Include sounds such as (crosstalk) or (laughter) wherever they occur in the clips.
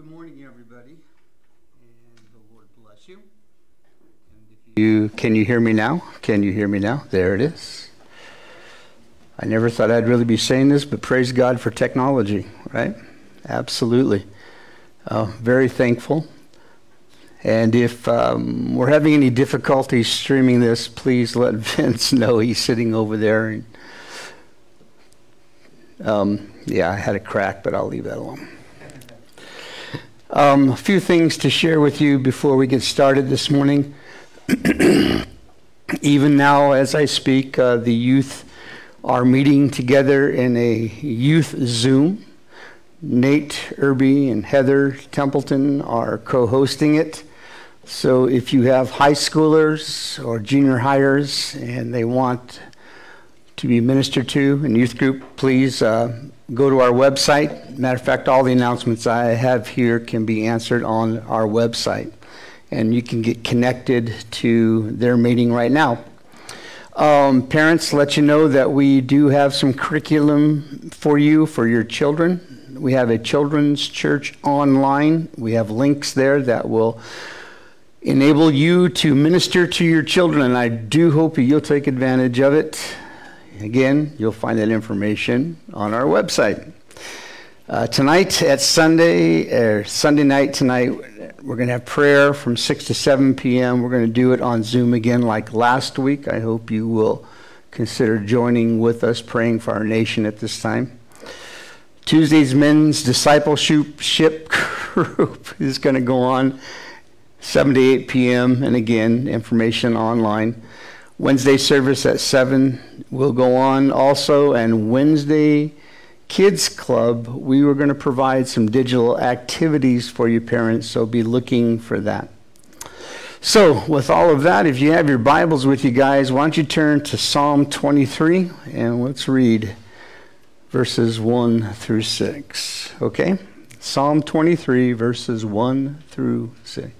good morning, everybody, and the Lord bless you. you. Can you hear me now? Can you hear me now? There it is. I never thought I'd really be saying this, but praise God for technology, right? Absolutely. Uh, very thankful. And if um, we're having any difficulty streaming this, please let (laughs) Vince know he's sitting over there. And, um, yeah, I had a crack, but I'll leave that alone. Um, a few things to share with you before we get started this morning. (clears throat) Even now, as I speak, uh, the youth are meeting together in a youth Zoom. Nate Irby and Heather Templeton are co hosting it. So if you have high schoolers or junior hires and they want to be ministered to in youth group, please uh, go to our website. Matter of fact, all the announcements I have here can be answered on our website. And you can get connected to their meeting right now. Um, parents, let you know that we do have some curriculum for you for your children. We have a children's church online. We have links there that will enable you to minister to your children, and I do hope you'll take advantage of it. Again, you'll find that information on our website. Uh, tonight at Sunday, or Sunday night tonight, we're going to have prayer from 6 to 7 p.m. We're going to do it on Zoom again like last week. I hope you will consider joining with us praying for our nation at this time. Tuesday's men's discipleship (laughs) group is going to go on 7 to 8 p.m. And again, information online. Wednesday service at 7 will go on also. And Wednesday Kids Club, we were going to provide some digital activities for you parents, so be looking for that. So, with all of that, if you have your Bibles with you guys, why don't you turn to Psalm 23 and let's read verses 1 through 6. Okay? Psalm 23, verses 1 through 6.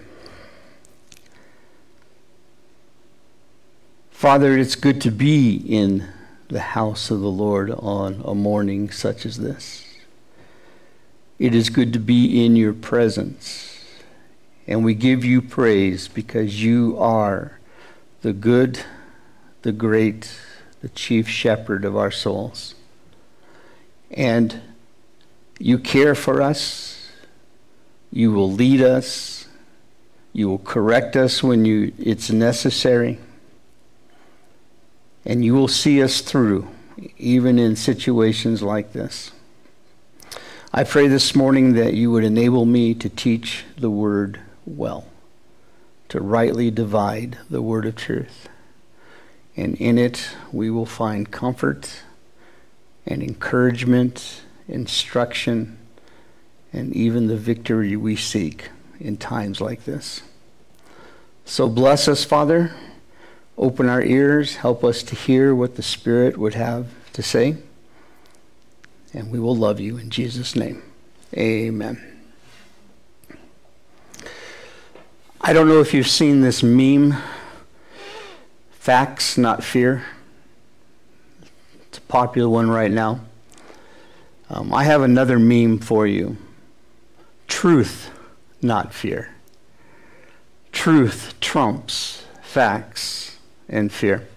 Father, it's good to be in the house of the Lord on a morning such as this. It is good to be in your presence. And we give you praise because you are the good, the great, the chief shepherd of our souls. And you care for us. You will lead us. You will correct us when you, it's necessary and you will see us through, even in situations like this. I pray this morning that you would enable me to teach the word well, to rightly divide the word of truth. And in it, we will find comfort and encouragement, instruction, and even the victory we seek in times like this. So bless us, Father. Open our ears, help us to hear what the Spirit would have to say. And we will love you in Jesus' name. Amen. I don't know if you've seen this meme facts, not fear. It's a popular one right now. Um, I have another meme for you truth, not fear. Truth trumps facts and fear.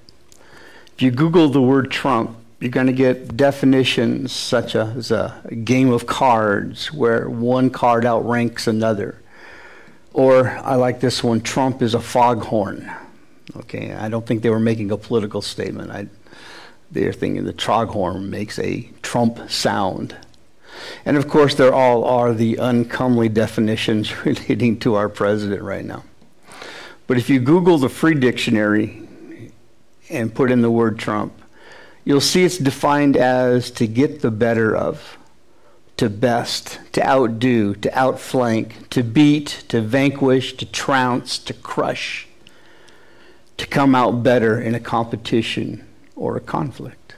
If you Google the word Trump, you're going to get definitions such as a game of cards where one card outranks another, Or I like this one Trump is a foghorn. Okay, I don't think they were making a political statement. I, they're thinking the foghorn makes a Trump sound. And of course, there all are the uncomely definitions (laughs) relating to our president right now. But if you Google the free dictionary and put in the word Trump, you'll see it's defined as to get the better of, to best, to outdo, to outflank, to beat, to vanquish, to trounce, to crush, to come out better in a competition or a conflict.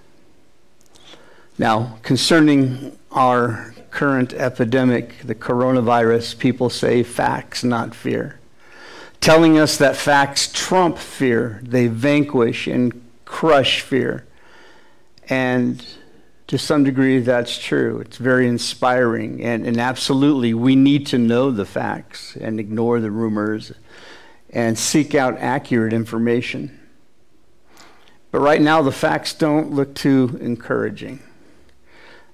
Now, concerning our current epidemic, the coronavirus, people say facts, not fear. Telling us that facts trump fear, they vanquish and crush fear. And to some degree, that's true. It's very inspiring. And, and absolutely, we need to know the facts and ignore the rumors and seek out accurate information. But right now, the facts don't look too encouraging,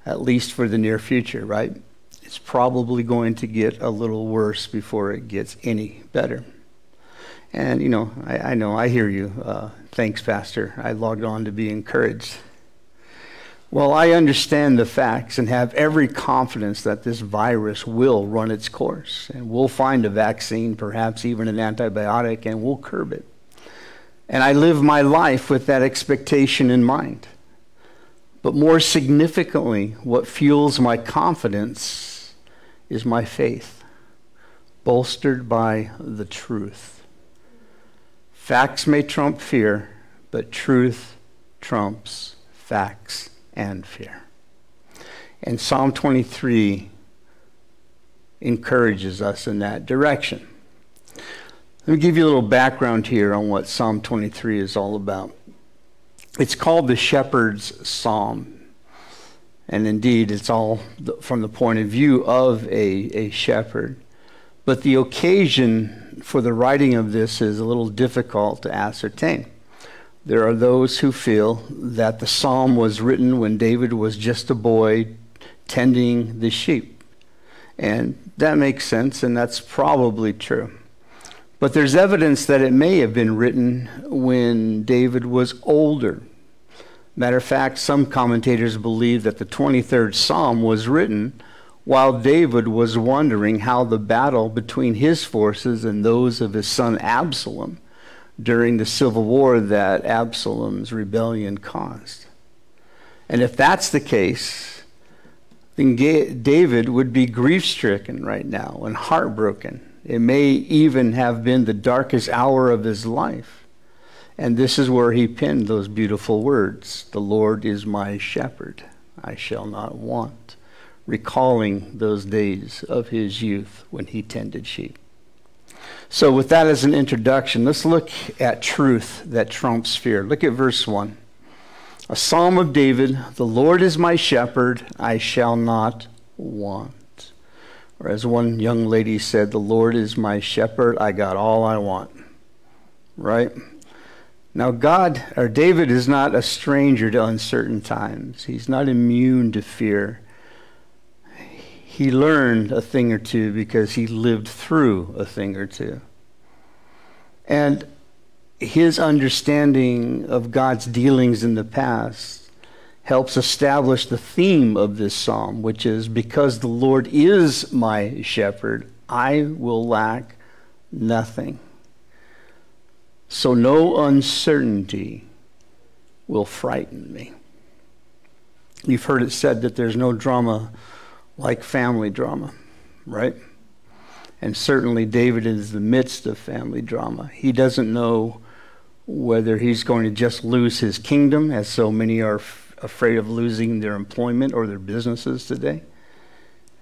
at least for the near future, right? It's probably going to get a little worse before it gets any better. And, you know, I, I know, I hear you. Uh, thanks, Pastor. I logged on to be encouraged. Well, I understand the facts and have every confidence that this virus will run its course and we'll find a vaccine, perhaps even an antibiotic, and we'll curb it. And I live my life with that expectation in mind. But more significantly, what fuels my confidence is my faith, bolstered by the truth. Facts may trump fear, but truth trumps facts and fear. And Psalm 23 encourages us in that direction. Let me give you a little background here on what Psalm 23 is all about. It's called the Shepherd's Psalm. And indeed, it's all from the point of view of a, a shepherd. But the occasion for the writing of this is a little difficult to ascertain. There are those who feel that the psalm was written when David was just a boy tending the sheep. And that makes sense, and that's probably true. But there's evidence that it may have been written when David was older. Matter of fact, some commentators believe that the 23rd Psalm was written while David was wondering how the battle between his forces and those of his son Absalom during the civil war that Absalom's rebellion caused. And if that's the case, then David would be grief stricken right now and heartbroken. It may even have been the darkest hour of his life. And this is where he penned those beautiful words The Lord is my shepherd, I shall not want, recalling those days of his youth when he tended sheep. So, with that as an introduction, let's look at truth that trumps fear. Look at verse 1. A psalm of David The Lord is my shepherd, I shall not want. Or, as one young lady said, The Lord is my shepherd, I got all I want. Right? Now, God, or David, is not a stranger to uncertain times. He's not immune to fear he learned a thing or two because he lived through a thing or two. And his understanding of God's dealings in the past helps establish the theme of this psalm, which is because the Lord is my shepherd, I will lack nothing. So no uncertainty will frighten me. You've heard it said that there's no drama like family drama, right? And certainly David is in the midst of family drama. He doesn't know whether he's going to just lose his kingdom, as so many are f- afraid of losing their employment or their businesses today.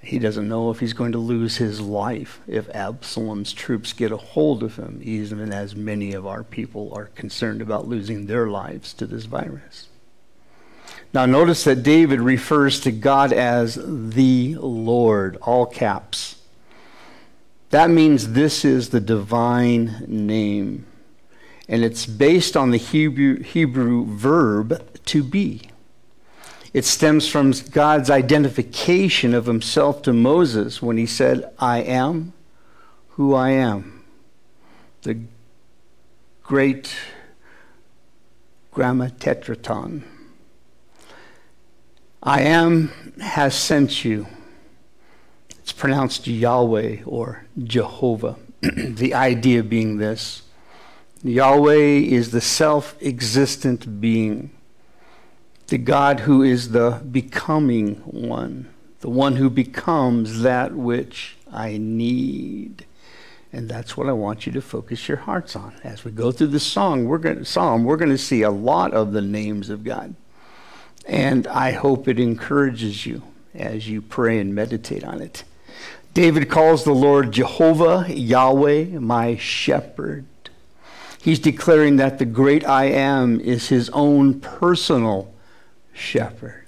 He doesn't know if he's going to lose his life if Absalom's troops get a hold of him, even as many of our people are concerned about losing their lives to this virus. Now, notice that David refers to God as the Lord, all caps. That means this is the divine name. And it's based on the Hebrew, Hebrew verb to be. It stems from God's identification of himself to Moses when he said, I am who I am. The great Gramma Tetraton. I am has sent you. It's pronounced Yahweh or Jehovah. (clears throat) the idea being this Yahweh is the self existent being, the God who is the becoming one, the one who becomes that which I need. And that's what I want you to focus your hearts on. As we go through the song, we're going psalm, we're going to see a lot of the names of God. And I hope it encourages you as you pray and meditate on it. David calls the Lord Jehovah, Yahweh, my shepherd. He's declaring that the great I am is his own personal shepherd.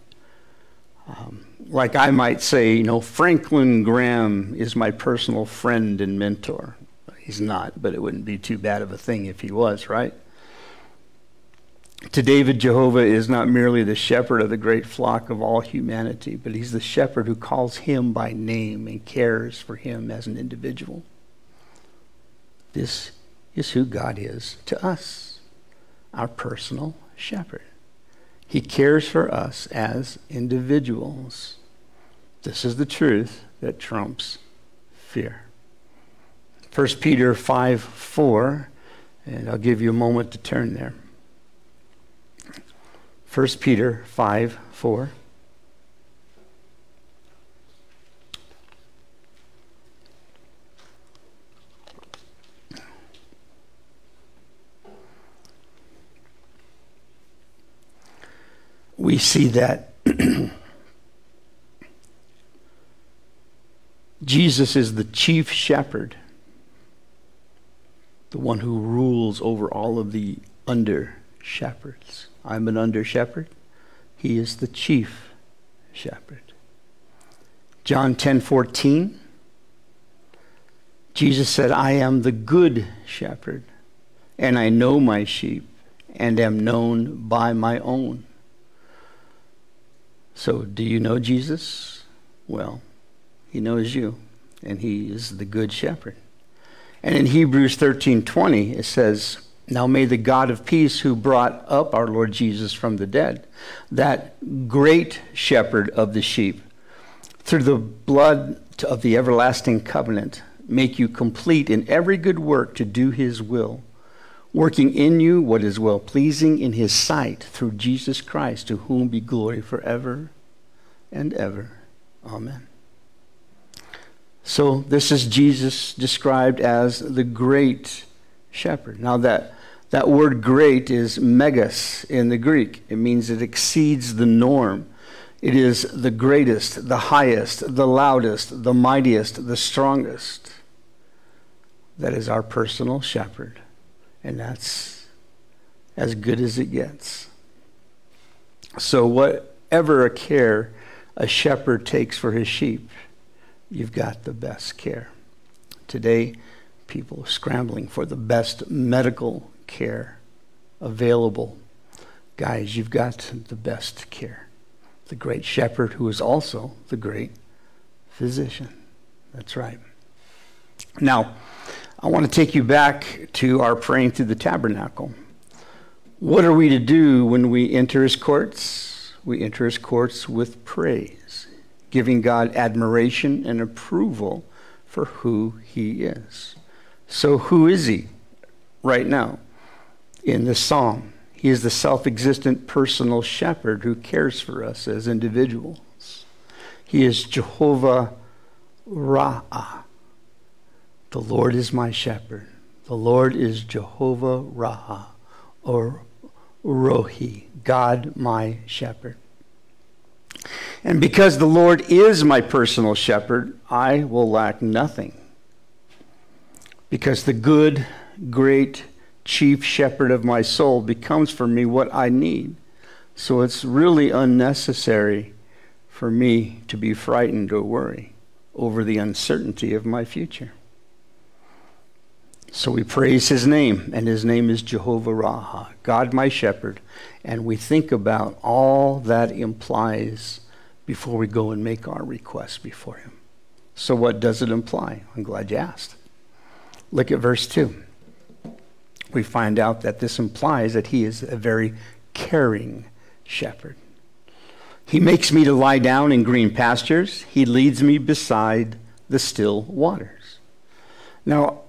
Um, like I might say, you know, Franklin Graham is my personal friend and mentor. He's not, but it wouldn't be too bad of a thing if he was, right? To David, Jehovah is not merely the shepherd of the great flock of all humanity, but he's the shepherd who calls him by name and cares for him as an individual. This is who God is to us, our personal shepherd. He cares for us as individuals. This is the truth that trumps fear. 1 Peter 5 4, and I'll give you a moment to turn there. 1 Peter 5 4. We see that (clears throat) Jesus is the chief shepherd, the one who rules over all of the under shepherds. I'm an under shepherd. He is the chief shepherd. John 10 14. Jesus said, I am the good shepherd, and I know my sheep, and am known by my own. So, do you know Jesus? Well, he knows you, and he is the good shepherd. And in Hebrews 13 20, it says, now may the God of peace, who brought up our Lord Jesus from the dead, that great shepherd of the sheep, through the blood of the everlasting covenant, make you complete in every good work to do his will, working in you what is well pleasing in his sight through Jesus Christ, to whom be glory forever and ever. Amen. So, this is Jesus described as the great shepherd. Now, that, that word great is megas in the Greek, it means it exceeds the norm. It is the greatest, the highest, the loudest, the mightiest, the strongest. That is our personal shepherd. And that's as good as it gets. So, whatever a care a shepherd takes for his sheep, you've got the best care. Today, people scrambling for the best medical care available. Guys, you've got the best care. The great shepherd who is also the great physician. That's right. Now, I want to take you back to our praying through the tabernacle. What are we to do when we enter his courts? We enter his courts with praise, giving God admiration and approval for who he is. So, who is he right now in this psalm? He is the self existent personal shepherd who cares for us as individuals. He is Jehovah Ra'ah. The Lord is my shepherd. The Lord is Jehovah Ra'ah, or Rohi, God my shepherd. And because the Lord is my personal shepherd, I will lack nothing because the good, great chief shepherd of my soul becomes for me what I need. So it's really unnecessary for me to be frightened or worry over the uncertainty of my future. So we praise his name, and his name is Jehovah Ra'ah, God my shepherd, and we think about all that implies before we go and make our request before him. So, what does it imply? I'm glad you asked. Look at verse 2. We find out that this implies that he is a very caring shepherd. He makes me to lie down in green pastures. He leads me beside the still waters. Now,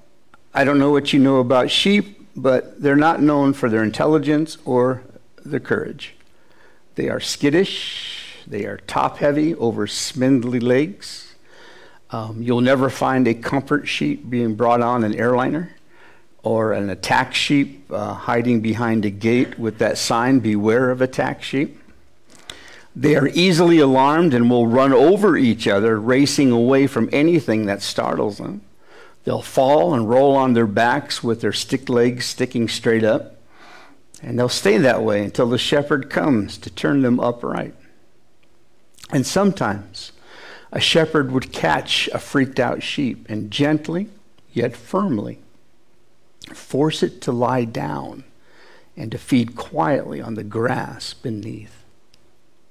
I don't know what you know about sheep, but they're not known for their intelligence or their courage. They are skittish, they are top heavy over spindly legs. Um, you'll never find a comfort sheep being brought on an airliner or an attack sheep uh, hiding behind a gate with that sign, Beware of attack sheep. They are easily alarmed and will run over each other, racing away from anything that startles them. They'll fall and roll on their backs with their stick legs sticking straight up. And they'll stay that way until the shepherd comes to turn them upright. And sometimes a shepherd would catch a freaked out sheep and gently, yet firmly, force it to lie down and to feed quietly on the grass beneath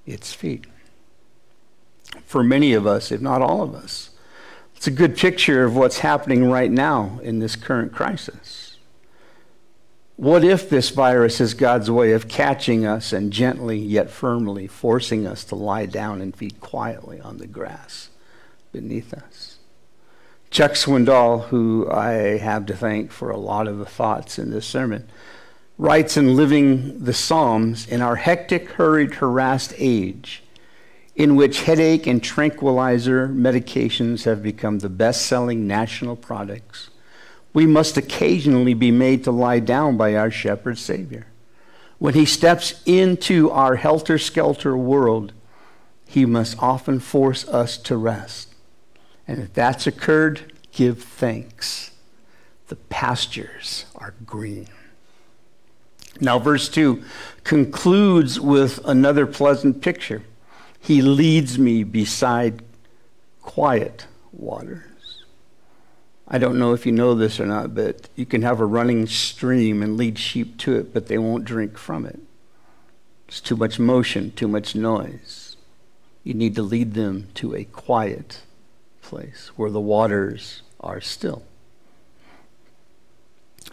its feet. For many of us, if not all of us, it's a good picture of what's happening right now in this current crisis. What if this virus is God's way of catching us and gently yet firmly forcing us to lie down and feed quietly on the grass beneath us? Chuck Swindoll, who I have to thank for a lot of the thoughts in this sermon, writes in Living the Psalms in our hectic, hurried, harassed age, in which headache and tranquilizer medications have become the best selling national products, we must occasionally be made to lie down by our shepherd Savior. When he steps into our helter skelter world, he must often force us to rest. And if that's occurred, give thanks. The pastures are green. Now, verse 2 concludes with another pleasant picture. He leads me beside quiet waters. I don't know if you know this or not, but you can have a running stream and lead sheep to it, but they won't drink from it. It's too much motion, too much noise. You need to lead them to a quiet place where the waters are still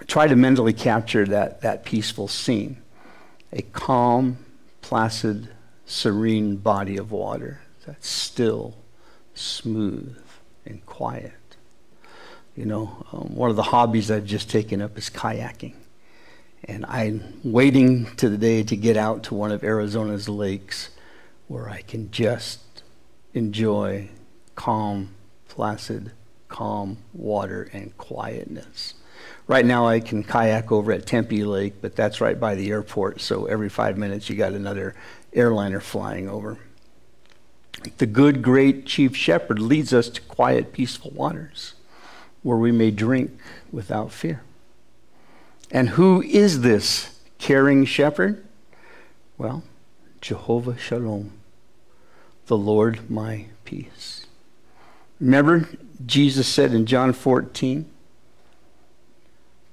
try to mentally capture that, that peaceful scene a calm, placid, serene body of water that's still, smooth, and quiet. You know, um, one of the hobbies I've just taken up is kayaking. And I'm waiting to the day to get out to one of Arizona's lakes where I can just enjoy calm, placid, calm water and quietness. Right now, I can kayak over at Tempe Lake, but that's right by the airport, so every five minutes you got another airliner flying over. The good, great Chief Shepherd leads us to quiet, peaceful waters where we may drink without fear. And who is this caring shepherd? Well, Jehovah Shalom, the Lord my peace. Remember, Jesus said in John 14,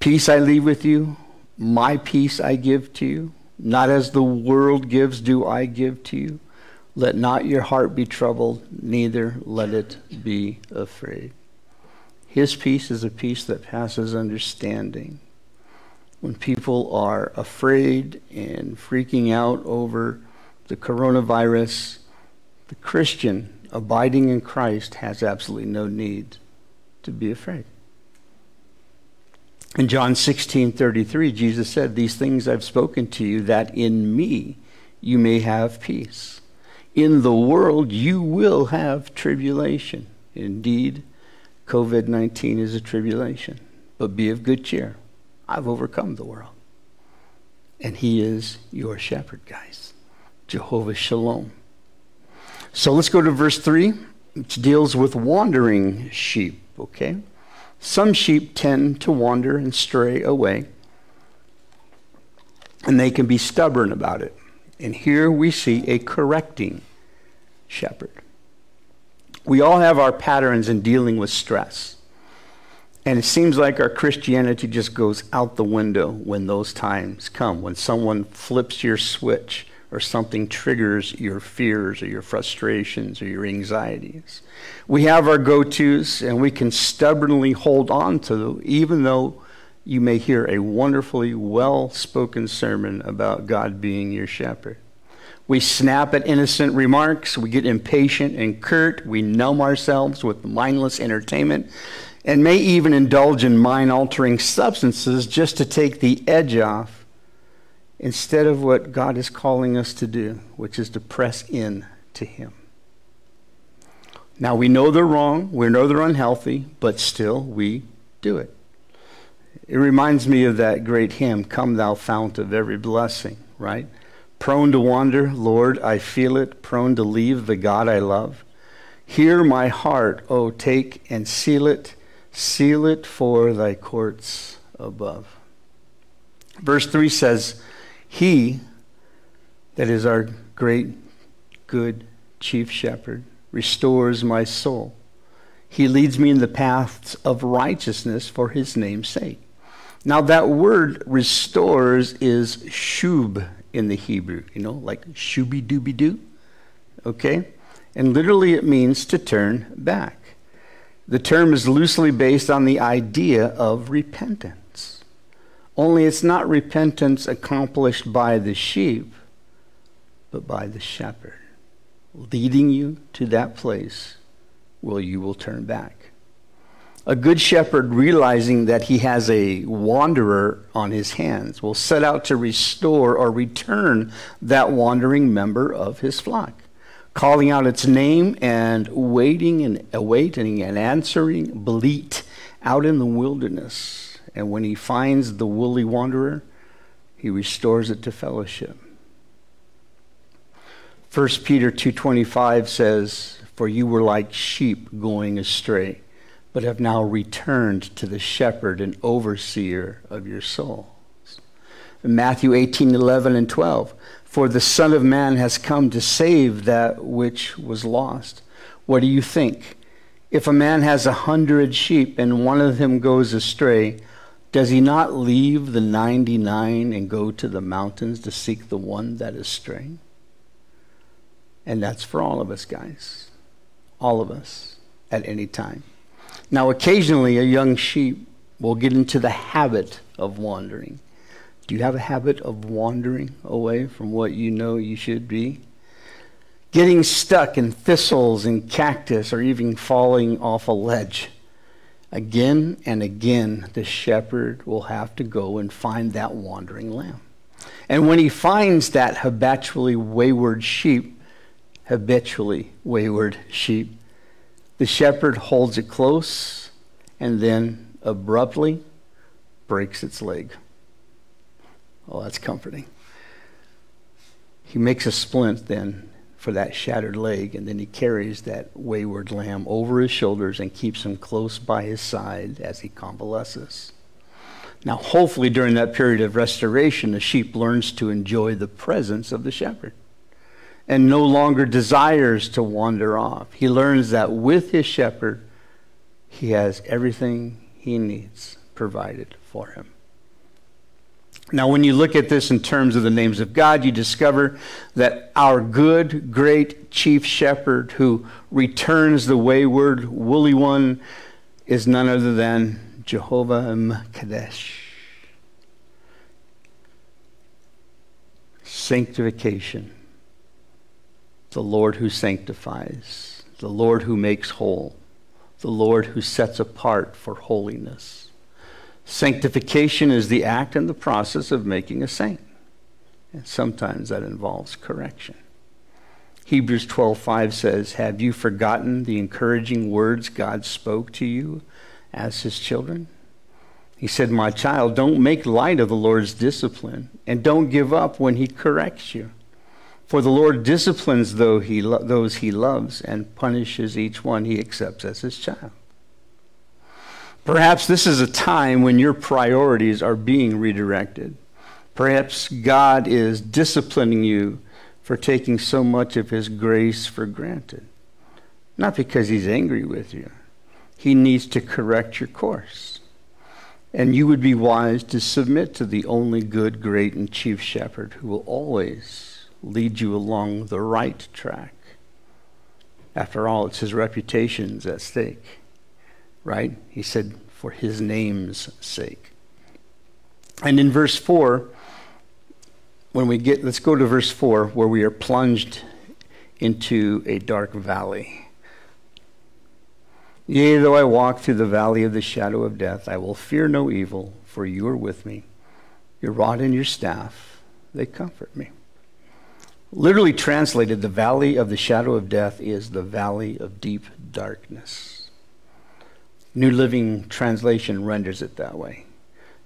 Peace I leave with you, my peace I give to you. Not as the world gives, do I give to you. Let not your heart be troubled, neither let it be afraid. His peace is a peace that passes understanding. When people are afraid and freaking out over the coronavirus, the Christian abiding in Christ has absolutely no need to be afraid. In John 16 33, Jesus said, These things I've spoken to you, that in me you may have peace. In the world you will have tribulation. Indeed, COVID 19 is a tribulation. But be of good cheer. I've overcome the world. And He is your shepherd, guys. Jehovah Shalom. So let's go to verse 3, which deals with wandering sheep, okay? Some sheep tend to wander and stray away, and they can be stubborn about it. And here we see a correcting shepherd. We all have our patterns in dealing with stress. And it seems like our Christianity just goes out the window when those times come, when someone flips your switch or something triggers your fears or your frustrations or your anxieties. We have our go tos and we can stubbornly hold on to them, even though you may hear a wonderfully well spoken sermon about God being your shepherd. We snap at innocent remarks, we get impatient and curt, we numb ourselves with mindless entertainment, and may even indulge in mind altering substances just to take the edge off instead of what God is calling us to do, which is to press in to Him. Now, we know they're wrong, we know they're unhealthy, but still we do it. It reminds me of that great hymn, Come Thou Fount of Every Blessing, right? Prone to wander, Lord, I feel it, prone to leave the God I love. Hear my heart, oh, take and seal it, seal it for thy courts above. Verse 3 says, he, that is our great, good chief shepherd, restores my soul. He leads me in the paths of righteousness for his name's sake. Now, that word restores is shub in the Hebrew, you know, like shooby dooby doo. Okay? And literally it means to turn back. The term is loosely based on the idea of repentance. Only it's not repentance accomplished by the sheep, but by the shepherd, leading you to that place where you will turn back. A good shepherd, realizing that he has a wanderer on his hands, will set out to restore or return that wandering member of his flock, calling out its name and waiting and awaiting and answering bleat out in the wilderness and when he finds the woolly wanderer, he restores it to fellowship. 1 Peter 2:25 says, "For you were like sheep going astray, but have now returned to the shepherd and overseer of your souls." Matthew 18:11 and 12, "For the Son of Man has come to save that which was lost." What do you think? If a man has a hundred sheep and one of them goes astray, does he not leave the 99 and go to the mountains to seek the one that is straying? And that's for all of us, guys. All of us at any time. Now, occasionally, a young sheep will get into the habit of wandering. Do you have a habit of wandering away from what you know you should be? Getting stuck in thistles and cactus or even falling off a ledge. Again and again, the shepherd will have to go and find that wandering lamb. And when he finds that habitually wayward sheep, habitually wayward sheep, the shepherd holds it close and then abruptly breaks its leg. Oh, that's comforting. He makes a splint then for that shattered leg, and then he carries that wayward lamb over his shoulders and keeps him close by his side as he convalesces. Now, hopefully, during that period of restoration, the sheep learns to enjoy the presence of the shepherd and no longer desires to wander off. He learns that with his shepherd, he has everything he needs provided for him. Now, when you look at this in terms of the names of God, you discover that our good, great chief shepherd who returns the wayward, woolly one is none other than Jehovah Kadesh. Sanctification. The Lord who sanctifies, the Lord who makes whole, the Lord who sets apart for holiness. Sanctification is the act and the process of making a saint. And sometimes that involves correction. Hebrews 12:5 says, "Have you forgotten the encouraging words God spoke to you as his children?" He said, "My child, don't make light of the Lord's discipline and don't give up when he corrects you. For the Lord disciplines those he loves and punishes each one he accepts as his child." Perhaps this is a time when your priorities are being redirected. Perhaps God is disciplining you for taking so much of His grace for granted. Not because He's angry with you, He needs to correct your course. And you would be wise to submit to the only good, great, and chief shepherd who will always lead you along the right track. After all, it's his reputation's at stake, right? He said, for his name's sake. And in verse 4, when we get, let's go to verse 4, where we are plunged into a dark valley. Yea, though I walk through the valley of the shadow of death, I will fear no evil, for you are with me. Your rod and your staff, they comfort me. Literally translated, the valley of the shadow of death is the valley of deep darkness. New Living Translation renders it that way.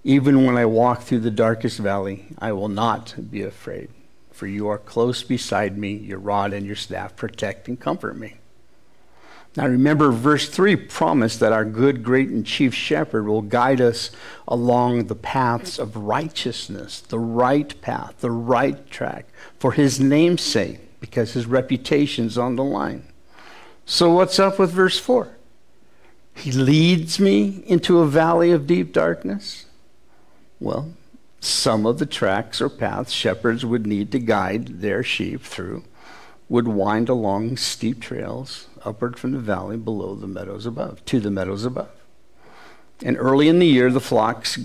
Even when I walk through the darkest valley, I will not be afraid, for you are close beside me, your rod and your staff protect and comfort me. Now remember, verse 3 promised that our good, great, and chief shepherd will guide us along the paths of righteousness, the right path, the right track, for his name's sake, because his reputation's on the line. So what's up with verse 4? He leads me into a valley of deep darkness. Well, some of the tracks or paths shepherds would need to guide their sheep through would wind along steep trails upward from the valley below the meadows above, to the meadows above. And early in the year, the flocks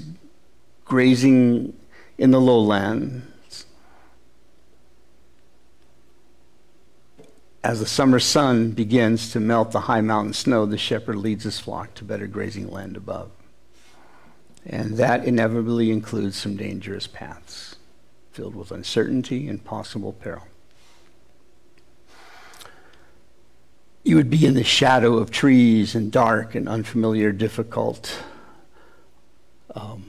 grazing in the lowlands, as the summer sun begins to melt the high mountain snow, the shepherd leads his flock to better grazing land above. And that inevitably includes some dangerous paths filled with uncertainty and possible peril. You would be in the shadow of trees and dark and unfamiliar, difficult um,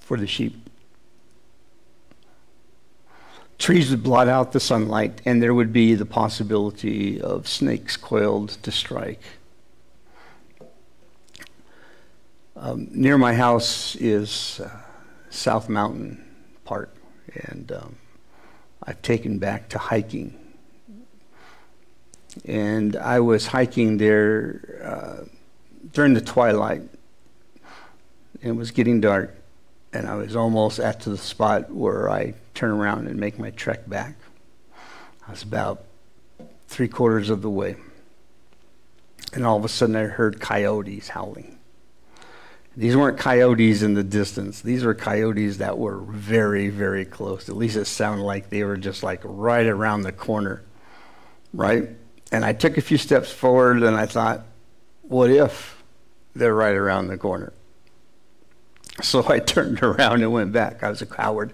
for the sheep. Trees would blot out the sunlight, and there would be the possibility of snakes coiled to strike. Um, near my house is uh, South Mountain Park, and um, I've taken back to hiking and I was hiking there uh, during the twilight. It was getting dark, and I was almost at the spot where I turn around and make my trek back. I was about three quarters of the way, and all of a sudden I heard coyotes howling. These weren't coyotes in the distance. These were coyotes that were very, very close. At least it sounded like they were just like right around the corner, right? And I took a few steps forward and I thought, what if they're right around the corner? So I (laughs) turned around and went back. I was a coward.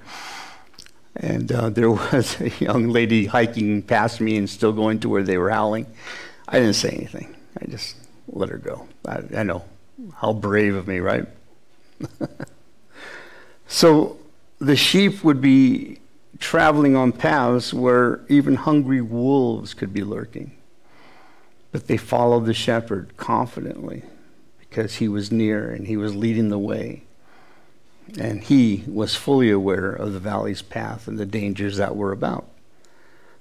And uh, there (laughs) was a young lady hiking past me and still going to where they were howling. I didn't say anything. I just let her go. I, I know. How brave of me, right? (laughs) so the sheep would be traveling on paths where even hungry wolves could be lurking. But they followed the shepherd confidently because he was near and he was leading the way. And he was fully aware of the valley's path and the dangers that were about.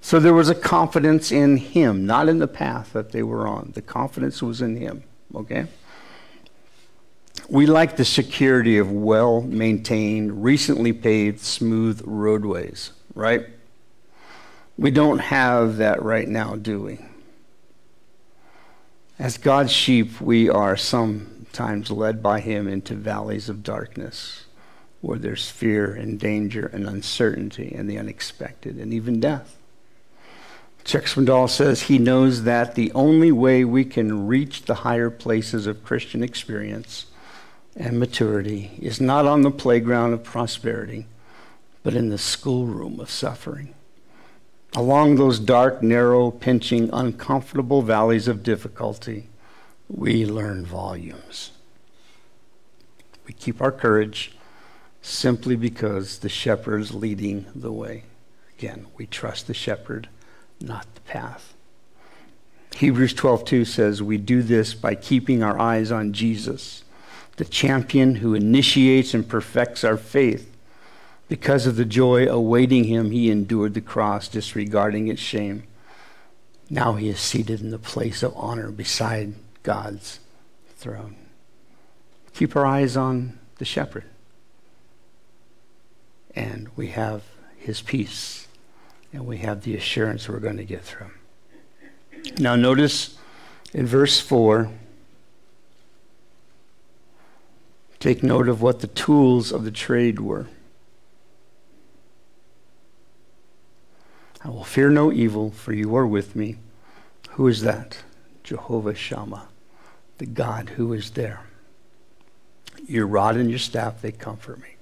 So there was a confidence in him, not in the path that they were on. The confidence was in him, okay? We like the security of well maintained, recently paved, smooth roadways, right? We don't have that right now, do we? As God's sheep, we are sometimes led by Him into valleys of darkness where there's fear and danger and uncertainty and the unexpected and even death. Swindoll says he knows that the only way we can reach the higher places of Christian experience and maturity is not on the playground of prosperity, but in the schoolroom of suffering. Along those dark, narrow, pinching, uncomfortable valleys of difficulty, we learn volumes. We keep our courage simply because the shepherd is leading the way. Again, we trust the shepherd, not the path. Hebrews 12:2 says we do this by keeping our eyes on Jesus, the champion who initiates and perfects our faith. Because of the joy awaiting him, he endured the cross, disregarding its shame. Now he is seated in the place of honor beside God's throne. Keep our eyes on the shepherd. And we have his peace. And we have the assurance we're going to get through. Now, notice in verse 4, take note of what the tools of the trade were. I will fear no evil, for you are with me. Who is that? Jehovah Shammah, the God who is there. Your rod and your staff, they comfort me.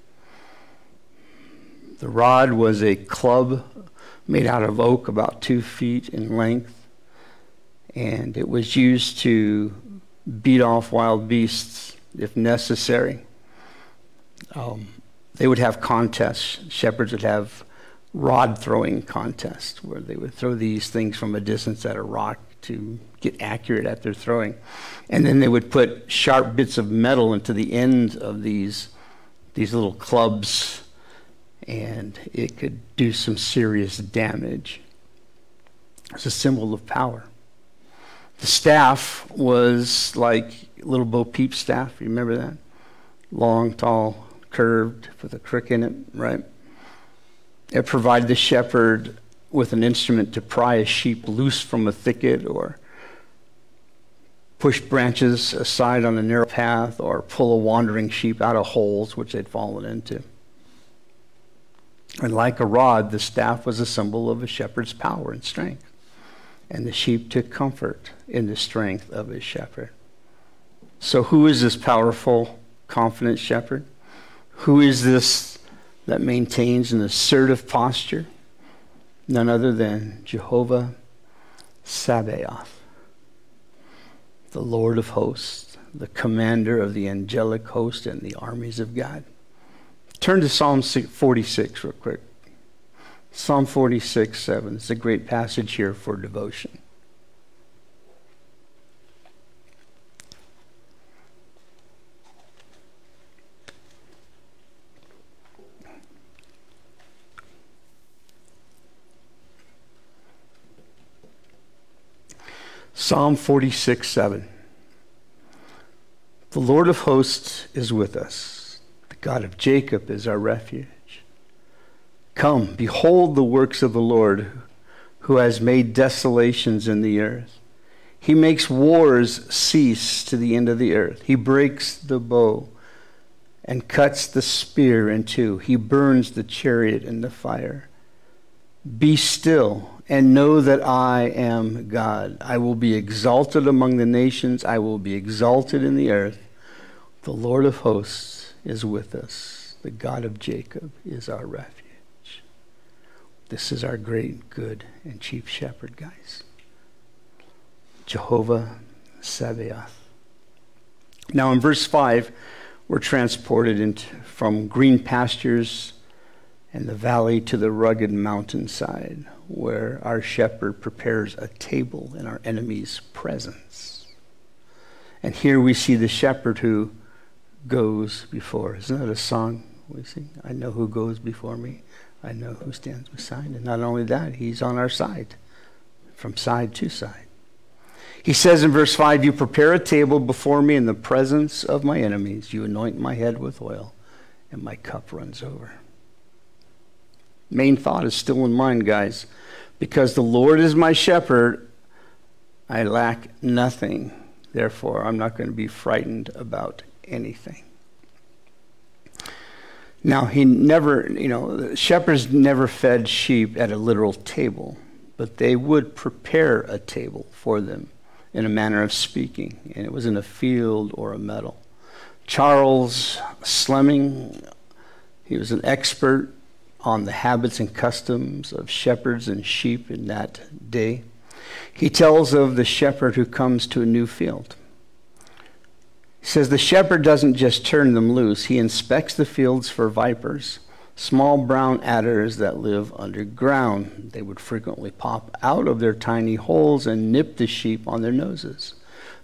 The rod was a club made out of oak about two feet in length, and it was used to beat off wild beasts if necessary. Um, they would have contests. Shepherds would have rod throwing contest where they would throw these things from a distance at a rock to get accurate at their throwing. And then they would put sharp bits of metal into the end of these, these little clubs, and it could do some serious damage. It's a symbol of power. The staff was like little Bo Peep staff. Remember that? Long, tall, curved, with a crook in it, right? Uh, it provided the shepherd with an instrument to pry a sheep loose from a thicket or push branches aside on a narrow path or pull a wandering sheep out of holes which they'd fallen into. And like a rod, the staff was a symbol of a shepherd's power and strength. And the sheep took comfort in the strength of his shepherd. So, who is this powerful, confident shepherd? Who is this that maintains an assertive posture? None other than Jehovah Sabaoth, the Lord of hosts, the commander of the angelic host and the armies of God. Turn to Psalm 46 real quick. Psalm 46, 7. It's a great passage here for devotion. Psalm 46, 7. The Lord of hosts is with us. The God of Jacob is our refuge. Come, behold the works of the Lord, who has made desolations in the earth. He makes wars cease to the end of the earth. He breaks the bow and cuts the spear in two. He burns the chariot in the fire. Be still and know that I am God. I will be exalted among the nations, I will be exalted in the earth. The Lord of hosts is with us, the God of Jacob is our refuge. This is our great, good, and chief shepherd, guys. Jehovah Sabaoth. Now, in verse 5, we're transported into, from green pastures and the valley to the rugged mountainside where our shepherd prepares a table in our enemy's presence. And here we see the shepherd who goes before. Isn't that a song we sing? I know who goes before me. I know who stands beside. And not only that, he's on our side, from side to side. He says in verse 5 You prepare a table before me in the presence of my enemies. You anoint my head with oil, and my cup runs over. Main thought is still in mind, guys. Because the Lord is my shepherd, I lack nothing. Therefore, I'm not going to be frightened about anything. Now, he never, you know, shepherds never fed sheep at a literal table, but they would prepare a table for them in a manner of speaking, and it was in a field or a meadow. Charles Slemming, he was an expert on the habits and customs of shepherds and sheep in that day. He tells of the shepherd who comes to a new field. He says the shepherd doesn't just turn them loose, he inspects the fields for vipers, small brown adders that live underground. They would frequently pop out of their tiny holes and nip the sheep on their noses.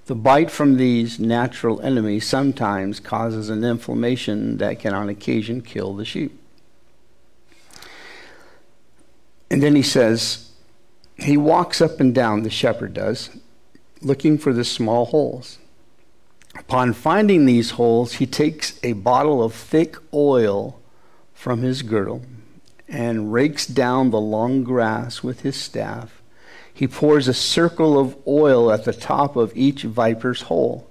The bite from these natural enemies sometimes causes an inflammation that can, on occasion, kill the sheep. And then he says, he walks up and down, the shepherd does, looking for the small holes. Upon finding these holes, he takes a bottle of thick oil from his girdle and rakes down the long grass with his staff. He pours a circle of oil at the top of each viper's hole.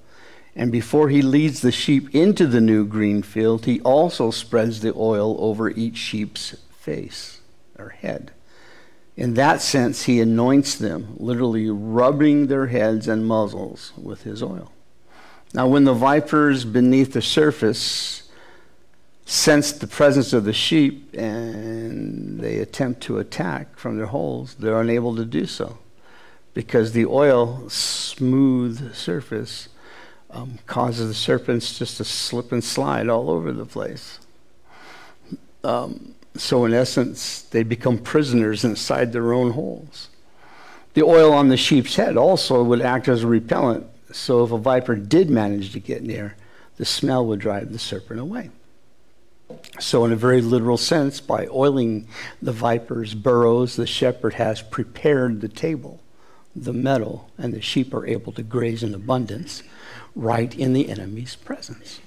And before he leads the sheep into the new green field, he also spreads the oil over each sheep's face or head. In that sense, he anoints them, literally rubbing their heads and muzzles with his oil. Now, when the vipers beneath the surface sense the presence of the sheep and they attempt to attack from their holes, they're unable to do so because the oil smooth surface um, causes the serpents just to slip and slide all over the place. Um, so, in essence, they become prisoners inside their own holes. The oil on the sheep's head also would act as a repellent, so if a viper did manage to get near, the smell would drive the serpent away. So, in a very literal sense, by oiling the viper's burrows, the shepherd has prepared the table, the meadow, and the sheep are able to graze in abundance right in the enemy's presence.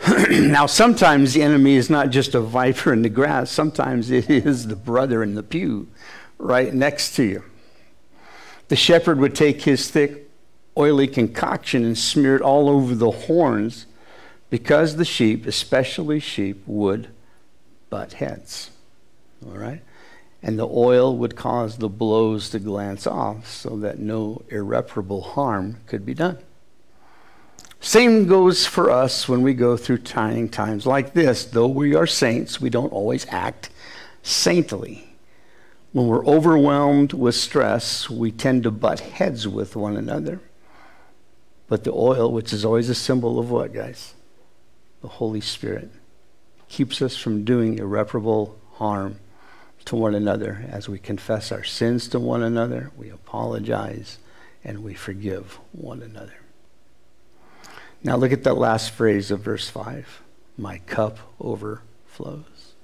(clears throat) now, sometimes the enemy is not just a viper in the grass, sometimes it is the brother in the pew right next to you. The shepherd would take his thick, oily concoction and smear it all over the horns because the sheep, especially sheep, would butt heads. All right? And the oil would cause the blows to glance off so that no irreparable harm could be done. Same goes for us when we go through trying times like this. Though we are saints, we don't always act saintly. When we're overwhelmed with stress, we tend to butt heads with one another. But the oil, which is always a symbol of what, guys? The Holy Spirit, keeps us from doing irreparable harm to one another as we confess our sins to one another, we apologize, and we forgive one another. Now look at that last phrase of verse 5 My cup overflows.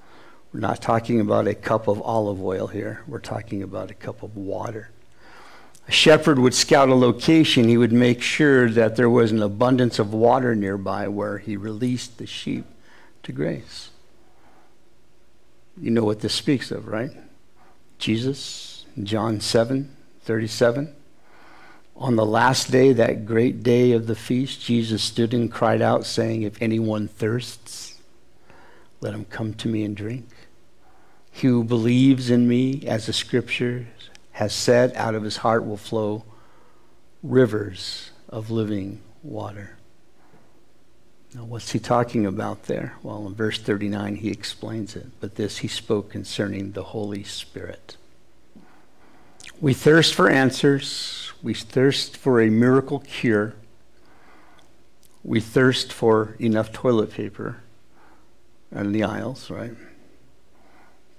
We're not talking about a cup of olive oil here, we're talking about a cup of water. A shepherd would scout a location, he would make sure that there was an abundance of water nearby where he released the sheep to graze. You know what this speaks of, right? Jesus, John 7 37. On the last day, that great day of the feast, Jesus stood and cried out, saying, If anyone thirsts, let him come to me and drink. He who believes in me, as the scripture has said, out of his heart will flow rivers of living water. Now, what's he talking about there? Well, in verse 39, he explains it. But this he spoke concerning the Holy Spirit. We thirst for answers we thirst for a miracle cure. We thirst for enough toilet paper in the aisles, right?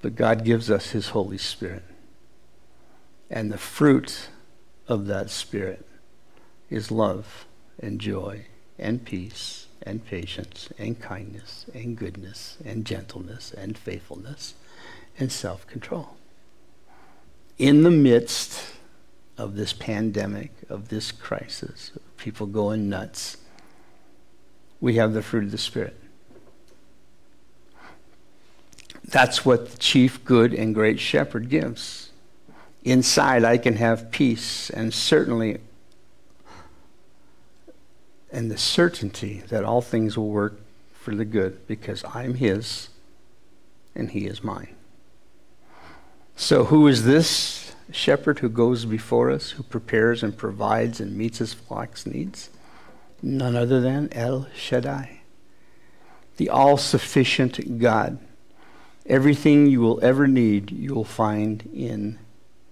But God gives us His Holy Spirit. And the fruit of that Spirit is love and joy and peace and patience and kindness and goodness and gentleness and faithfulness and self control. In the midst of this pandemic, of this crisis, of people going nuts, we have the fruit of the Spirit. That's what the chief, good, and great shepherd gives. Inside, I can have peace and certainly, and the certainty that all things will work for the good because I'm His and He is mine. So, who is this shepherd who goes before us, who prepares and provides and meets his flock's needs? None other than El Shaddai, the all sufficient God. Everything you will ever need, you will find in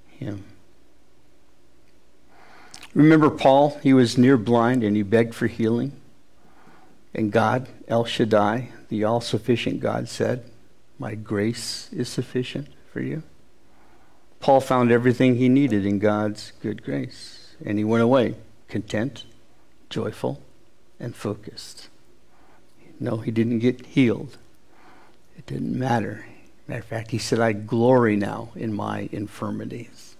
him. Remember Paul? He was near blind and he begged for healing. And God, El Shaddai, the all sufficient God, said, My grace is sufficient for you. Paul found everything he needed in God's good grace, and he went away content, joyful, and focused. No, he didn't get healed. It didn't matter. Matter of fact, he said, I glory now in my infirmities.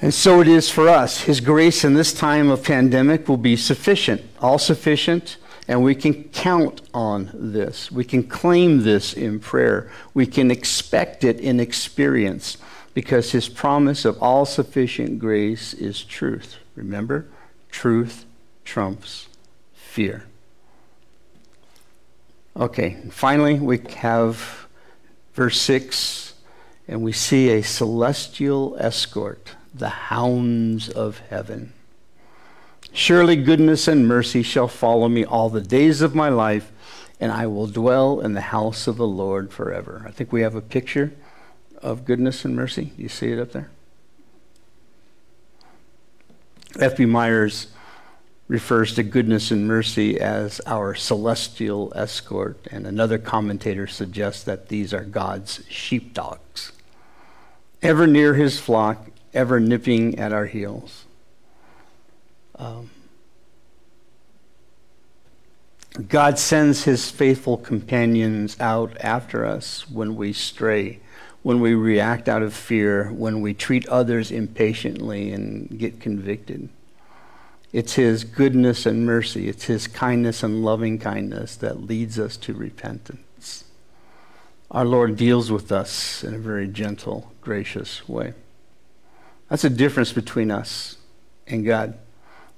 And so it is for us. His grace in this time of pandemic will be sufficient, all sufficient, And we can count on this. We can claim this in prayer. We can expect it in experience because his promise of all sufficient grace is truth. Remember? Truth trumps fear. Okay, finally, we have verse 6, and we see a celestial escort, the hounds of heaven. Surely goodness and mercy shall follow me all the days of my life, and I will dwell in the house of the Lord forever. I think we have a picture of goodness and mercy. You see it up there? F.B. Myers refers to goodness and mercy as our celestial escort, and another commentator suggests that these are God's sheepdogs, ever near his flock, ever nipping at our heels. Um, God sends his faithful companions out after us when we stray, when we react out of fear, when we treat others impatiently and get convicted. It's his goodness and mercy, it's his kindness and loving kindness that leads us to repentance. Our Lord deals with us in a very gentle, gracious way. That's a difference between us and God.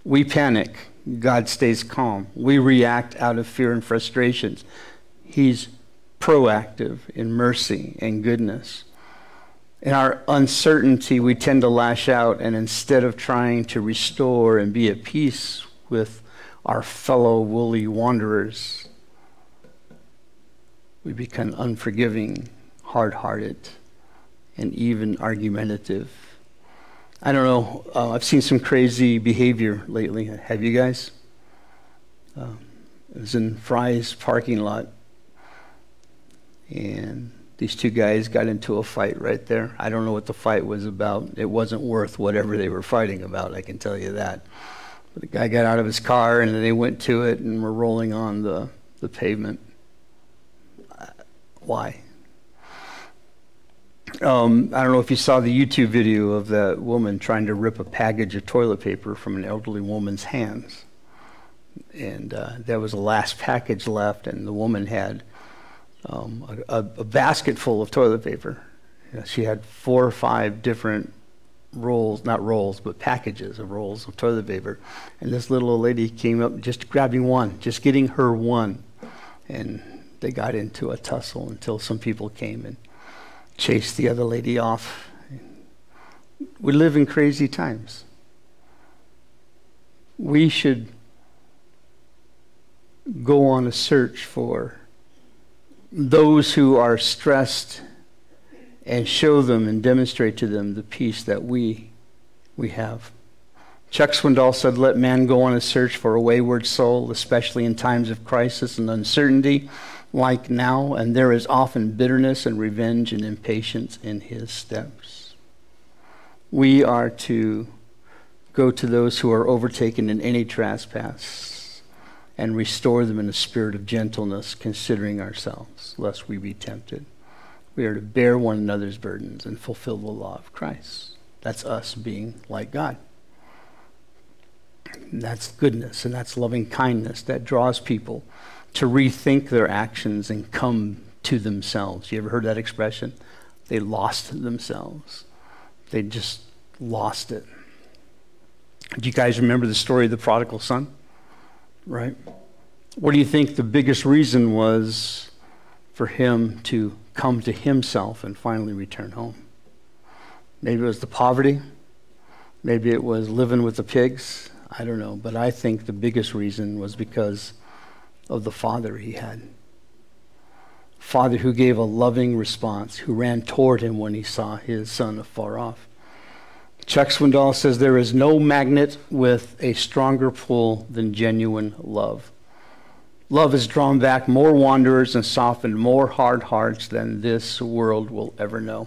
We panic. God stays calm. We react out of fear and frustrations. He's proactive in mercy and goodness. In our uncertainty, we tend to lash out, and instead of trying to restore and be at peace with our fellow woolly wanderers, we become unforgiving, hard hearted, and even argumentative. I don't know. Uh, I've seen some crazy behavior lately. Have you guys? Uh, it was in Fry's parking lot, and these two guys got into a fight right there. I don't know what the fight was about. It wasn't worth whatever they were fighting about, I can tell you that. But the guy got out of his car, and they went to it and were rolling on the, the pavement. Uh, why? Um, I don't know if you saw the YouTube video of that woman trying to rip a package of toilet paper from an elderly woman's hands. And uh, there was a last package left, and the woman had um, a, a, basket full of toilet paper. She had four or five different rolls, not rolls, but packages of rolls of toilet paper. And this little old lady came up just grabbing one, just getting her one. And they got into a tussle until some people came and chase the other lady off. We live in crazy times. We should go on a search for those who are stressed and show them and demonstrate to them the peace that we we have. Chuck Swindoll said, Let man go on a search for a wayward soul, especially in times of crisis and uncertainty like now, and there is often bitterness and revenge and impatience in his steps. We are to go to those who are overtaken in any trespass and restore them in a spirit of gentleness, considering ourselves, lest we be tempted. We are to bear one another's burdens and fulfill the law of Christ. That's us being like God. And that's goodness and that's loving kindness that draws people to rethink their actions and come to themselves. You ever heard that expression? They lost themselves. They just lost it. Do you guys remember the story of the prodigal son? Right? What do you think the biggest reason was for him to come to himself and finally return home? Maybe it was the poverty. Maybe it was living with the pigs. I don't know. But I think the biggest reason was because of the father he had. Father who gave a loving response, who ran toward him when he saw his son afar off. Chuck Swindoll says there is no magnet with a stronger pull than genuine love. Love has drawn back more wanderers and softened more hard hearts than this world will ever know.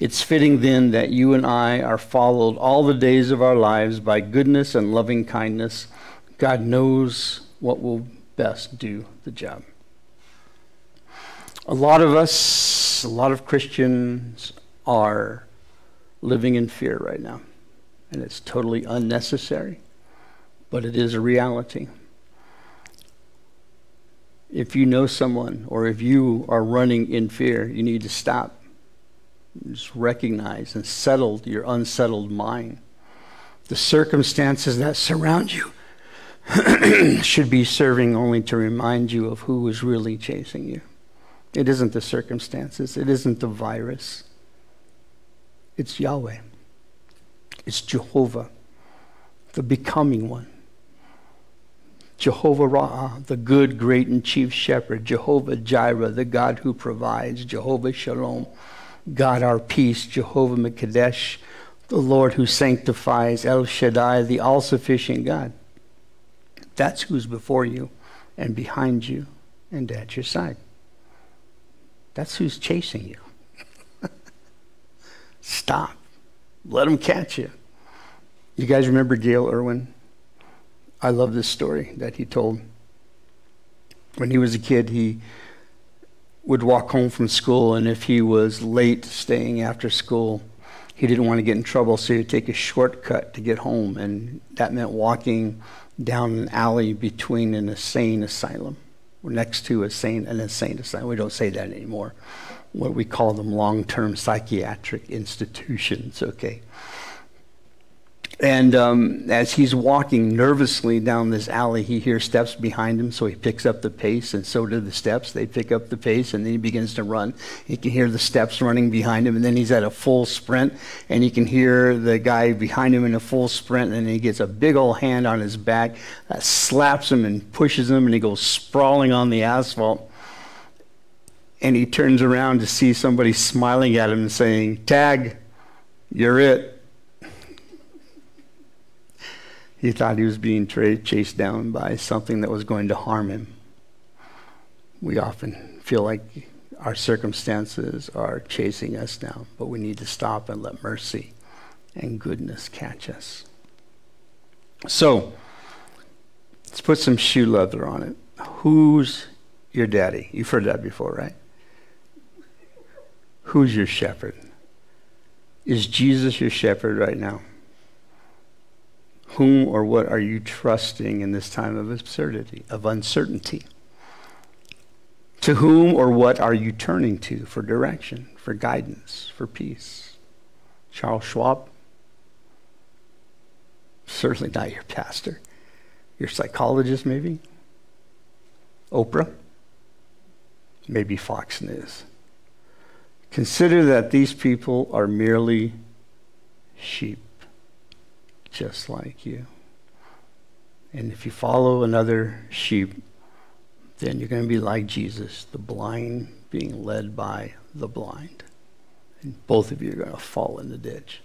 It's fitting then that you and I are followed all the days of our lives by goodness and loving kindness. God knows what will best do the job. A lot of us, a lot of Christians are living in fear right now. And it's totally unnecessary, but it is a reality. If you know someone or if you are running in fear, you need to stop. Just recognize and settle your unsettled mind. The circumstances that surround you (clears throat) should be serving only to remind you of who is really chasing you. It isn't the circumstances, it isn't the virus. It's Yahweh. It's Jehovah, the becoming one. Jehovah Ra'ah, the good, great, and chief shepherd. Jehovah Jireh, the God who provides. Jehovah Shalom, God our peace. Jehovah Mekadesh, the Lord who sanctifies. El Shaddai, the all sufficient God. That's who's before you and behind you and at your side. That's who's chasing you. (laughs) Stop. Let them catch you. You guys remember Gayle Erwin? I love this story that he told. When he was a kid, he would walk home from school, and if he was late staying after school, he didn't want to get in trouble, so he'd take a shortcut to get home, and that meant walking down an alley between an insane asylum, or next to a sane, an insane asylum. We don't say that anymore. What we call them long-term psychiatric institutions. Okay. And um, as he's walking nervously down this alley, he hears steps behind him, so he picks up the pace, and so do the steps. They pick up the pace, and then he begins to run. He can hear the steps running behind him, and then he's at a full sprint, and he can hear the guy behind him in a full sprint, and he gets a big old hand on his back, that slaps him and pushes him, and he goes sprawling on the asphalt. And he turns around to see somebody smiling at him and saying, Tag, you're it. He thought he was being tra- chased down by something that was going to harm him. We often feel like our circumstances are chasing us down, but we need to stop and let mercy and goodness catch us. So, let's put some shoe leather on it. Who's your daddy? You've heard that before, right? Who's your shepherd? Is Jesus your shepherd right now? Whom or what are you trusting in this time of absurdity, of uncertainty? To whom or what are you turning to for direction, for guidance, for peace? Charles Schwab? Certainly not your pastor. Your psychologist, maybe? Oprah? Maybe Fox News. Consider that these people are merely sheep just like you. And if you follow another sheep, then you're going to be like Jesus, the blind being led by the blind. And both of you are going to fall in the ditch.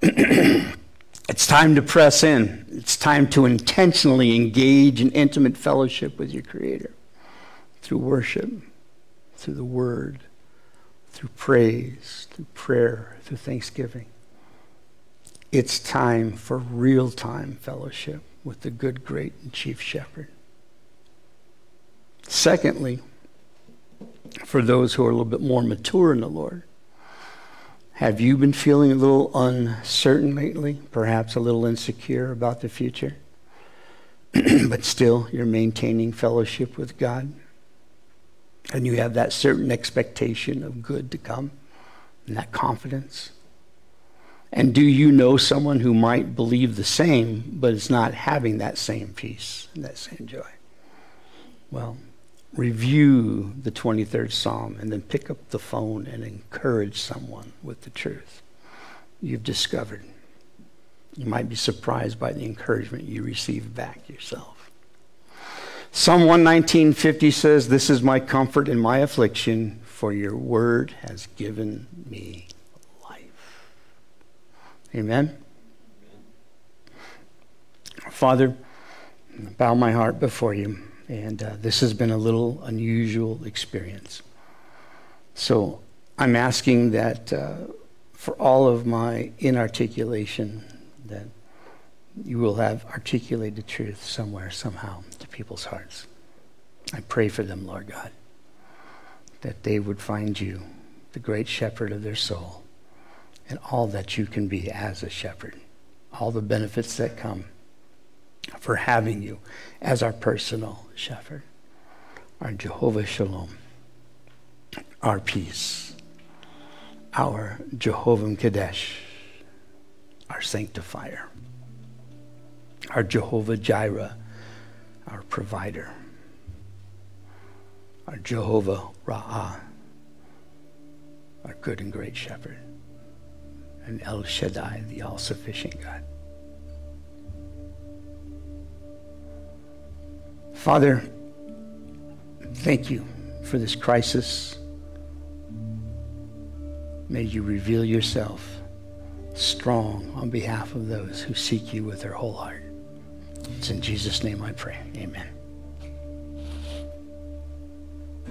(clears throat) it's time to press in. It's time to intentionally engage in intimate fellowship with your Creator through worship, through the Word, through praise, through prayer, through thanksgiving. It's time for real time fellowship with the good, great, and chief shepherd. Secondly, for those who are a little bit more mature in the Lord, have you been feeling a little uncertain lately, perhaps a little insecure about the future? (clears throat) but still, you're maintaining fellowship with God? And you have that certain expectation of good to come and that confidence? And do you know someone who might believe the same, but is not having that same peace and that same joy? Well, review the 23rd Psalm and then pick up the phone and encourage someone with the truth you've discovered. You might be surprised by the encouragement you receive back yourself. Psalm 119:50 says, "This is my comfort in my affliction, for your word has given me Amen. Father, bow my heart before you, and uh, this has been a little unusual experience. So I'm asking that uh, for all of my inarticulation, that you will have articulated truth somewhere, somehow, to people's hearts. I pray for them, Lord God, that they would find you, the great shepherd of their soul and all that you can be as a shepherd, all the benefits that come for having you as our personal shepherd. our Jehovah Shalom, our peace, our Jehovah Kadesh, our sanctifier, our Jehovah Jireh, our provider, our Jehovah Ra'ah, our good and great shepherd, and El Shaddai, the all sufficient God. Father, thank you for this crisis. May you reveal yourself strong on behalf of those who seek you with their whole heart. It's in Jesus' name I pray. Amen.